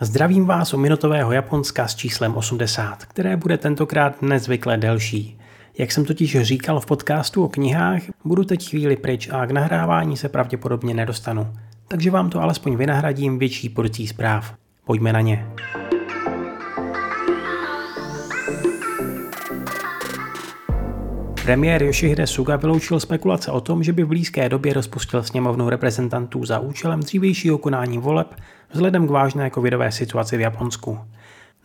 Zdravím vás u minutového Japonska s číslem 80, které bude tentokrát nezvykle delší. Jak jsem totiž říkal v podcastu o knihách, budu teď chvíli pryč a k nahrávání se pravděpodobně nedostanu. Takže vám to alespoň vynahradím větší porcí zpráv. Pojďme na ně. Premiér Yoshihide Suga vyloučil spekulace o tom, že by v blízké době rozpustil sněmovnou reprezentantů za účelem dřívějšího konání voleb vzhledem k vážné covidové situaci v Japonsku.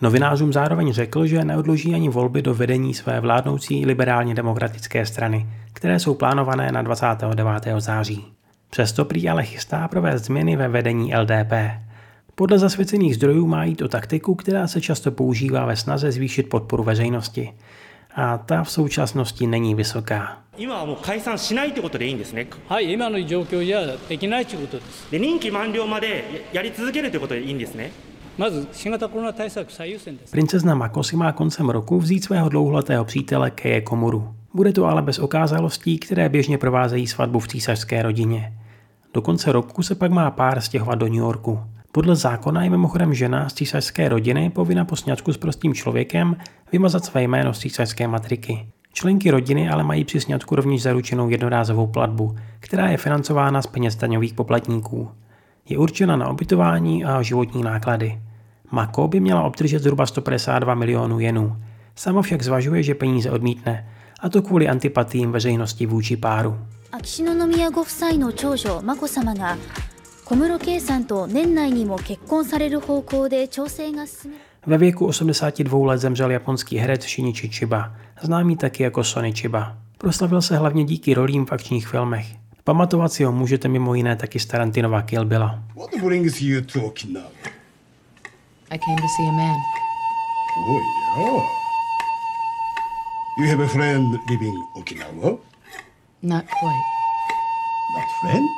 Novinářům zároveň řekl, že neodloží ani volby do vedení své vládnoucí liberálně demokratické strany, které jsou plánované na 29. září. Přesto prý ale chystá provést změny ve vedení LDP. Podle zasvěcených zdrojů má jít o taktiku, která se často používá ve snaze zvýšit podporu veřejnosti a ta v současnosti není vysoká. 今はもう解散しないってことでいいんですね。はい、今の状況じゃできないということです。で、任期満了までやり続けるということでいいんですね。Princezna Mako si má koncem roku vzít svého dlouholetého přítele Keje Komuru. Bude to ale bez okázalostí, které běžně provázejí svatbu v císařské rodině. Do konce roku se pak má pár stěhovat do New Yorku. Podle zákona je mimochodem žena z císařské rodiny povinna po sňatku s prostým člověkem vymazat své jméno z císařské matriky. Členky rodiny ale mají při sňatku rovněž zaručenou jednorázovou platbu, která je financována z peněz daňových poplatníků. Je určena na obytování a životní náklady. Mako by měla obdržet zhruba 152 milionů jenů. Sama však zvažuje, že peníze odmítne, a to kvůli antipatím veřejnosti vůči páru. 秋篠宮ご夫妻の長女眞子さまが 小室圭さんと年内にも結婚される方向で調整が進め Ve věku 82 let zemřel japonský herec Shinichi Chiba, známý taky jako Sony Chiba. Proslavil se hlavně díky rolím v akčních filmech. Pamatovat si ho můžete mimo jiné taky z Tarantinova Kill Billa. What brings you to Okinawa? I came to see a man. Oh, yeah. You have a friend living Okinawa? Not quite. Not friend?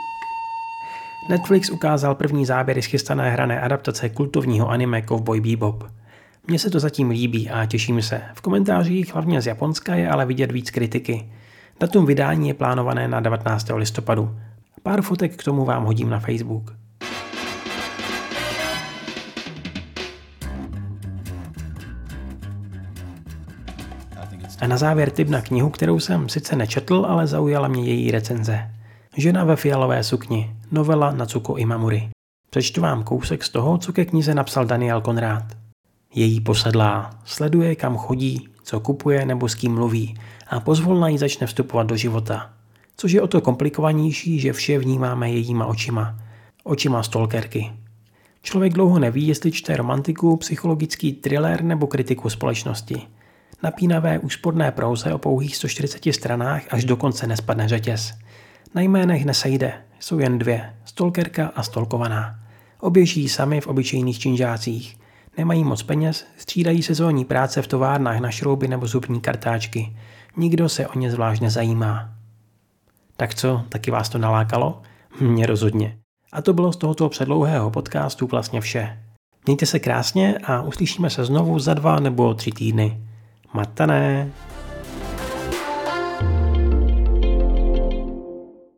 Netflix ukázal první záběry z chystané hrané adaptace kultovního anime Cowboy Bebop. Mně se to zatím líbí a těším se. V komentářích hlavně z Japonska je ale vidět víc kritiky. Datum vydání je plánované na 19. listopadu. Pár fotek k tomu vám hodím na Facebook. A na závěr tip na knihu, kterou jsem sice nečetl, ale zaujala mě její recenze. Žena ve fialové sukni, novela Natsuko Imamuri. Přečtu vám kousek z toho, co ke knize napsal Daniel Konrád. Její posedlá, sleduje, kam chodí, co kupuje nebo s kým mluví a pozvolna jí začne vstupovat do života. Což je o to komplikovanější, že vše vnímáme jejíma očima. Očima stalkerky. Člověk dlouho neví, jestli čte romantiku, psychologický thriller nebo kritiku společnosti. Napínavé úsporné prouze o pouhých 140 stranách až do konce nespadne řetěz. Na jménech nesejde, jsou jen dvě, stolkerka a stolkovaná. Oběží sami v obyčejných činžácích. Nemají moc peněz, střídají sezónní práce v továrnách na šrouby nebo zubní kartáčky. Nikdo se o ně zvlášť nezajímá. Tak co, taky vás to nalákalo? Mě rozhodně. A to bylo z tohoto předlouhého podcastu vlastně vše. Mějte se krásně a uslyšíme se znovu za dva nebo tři týdny. Matané!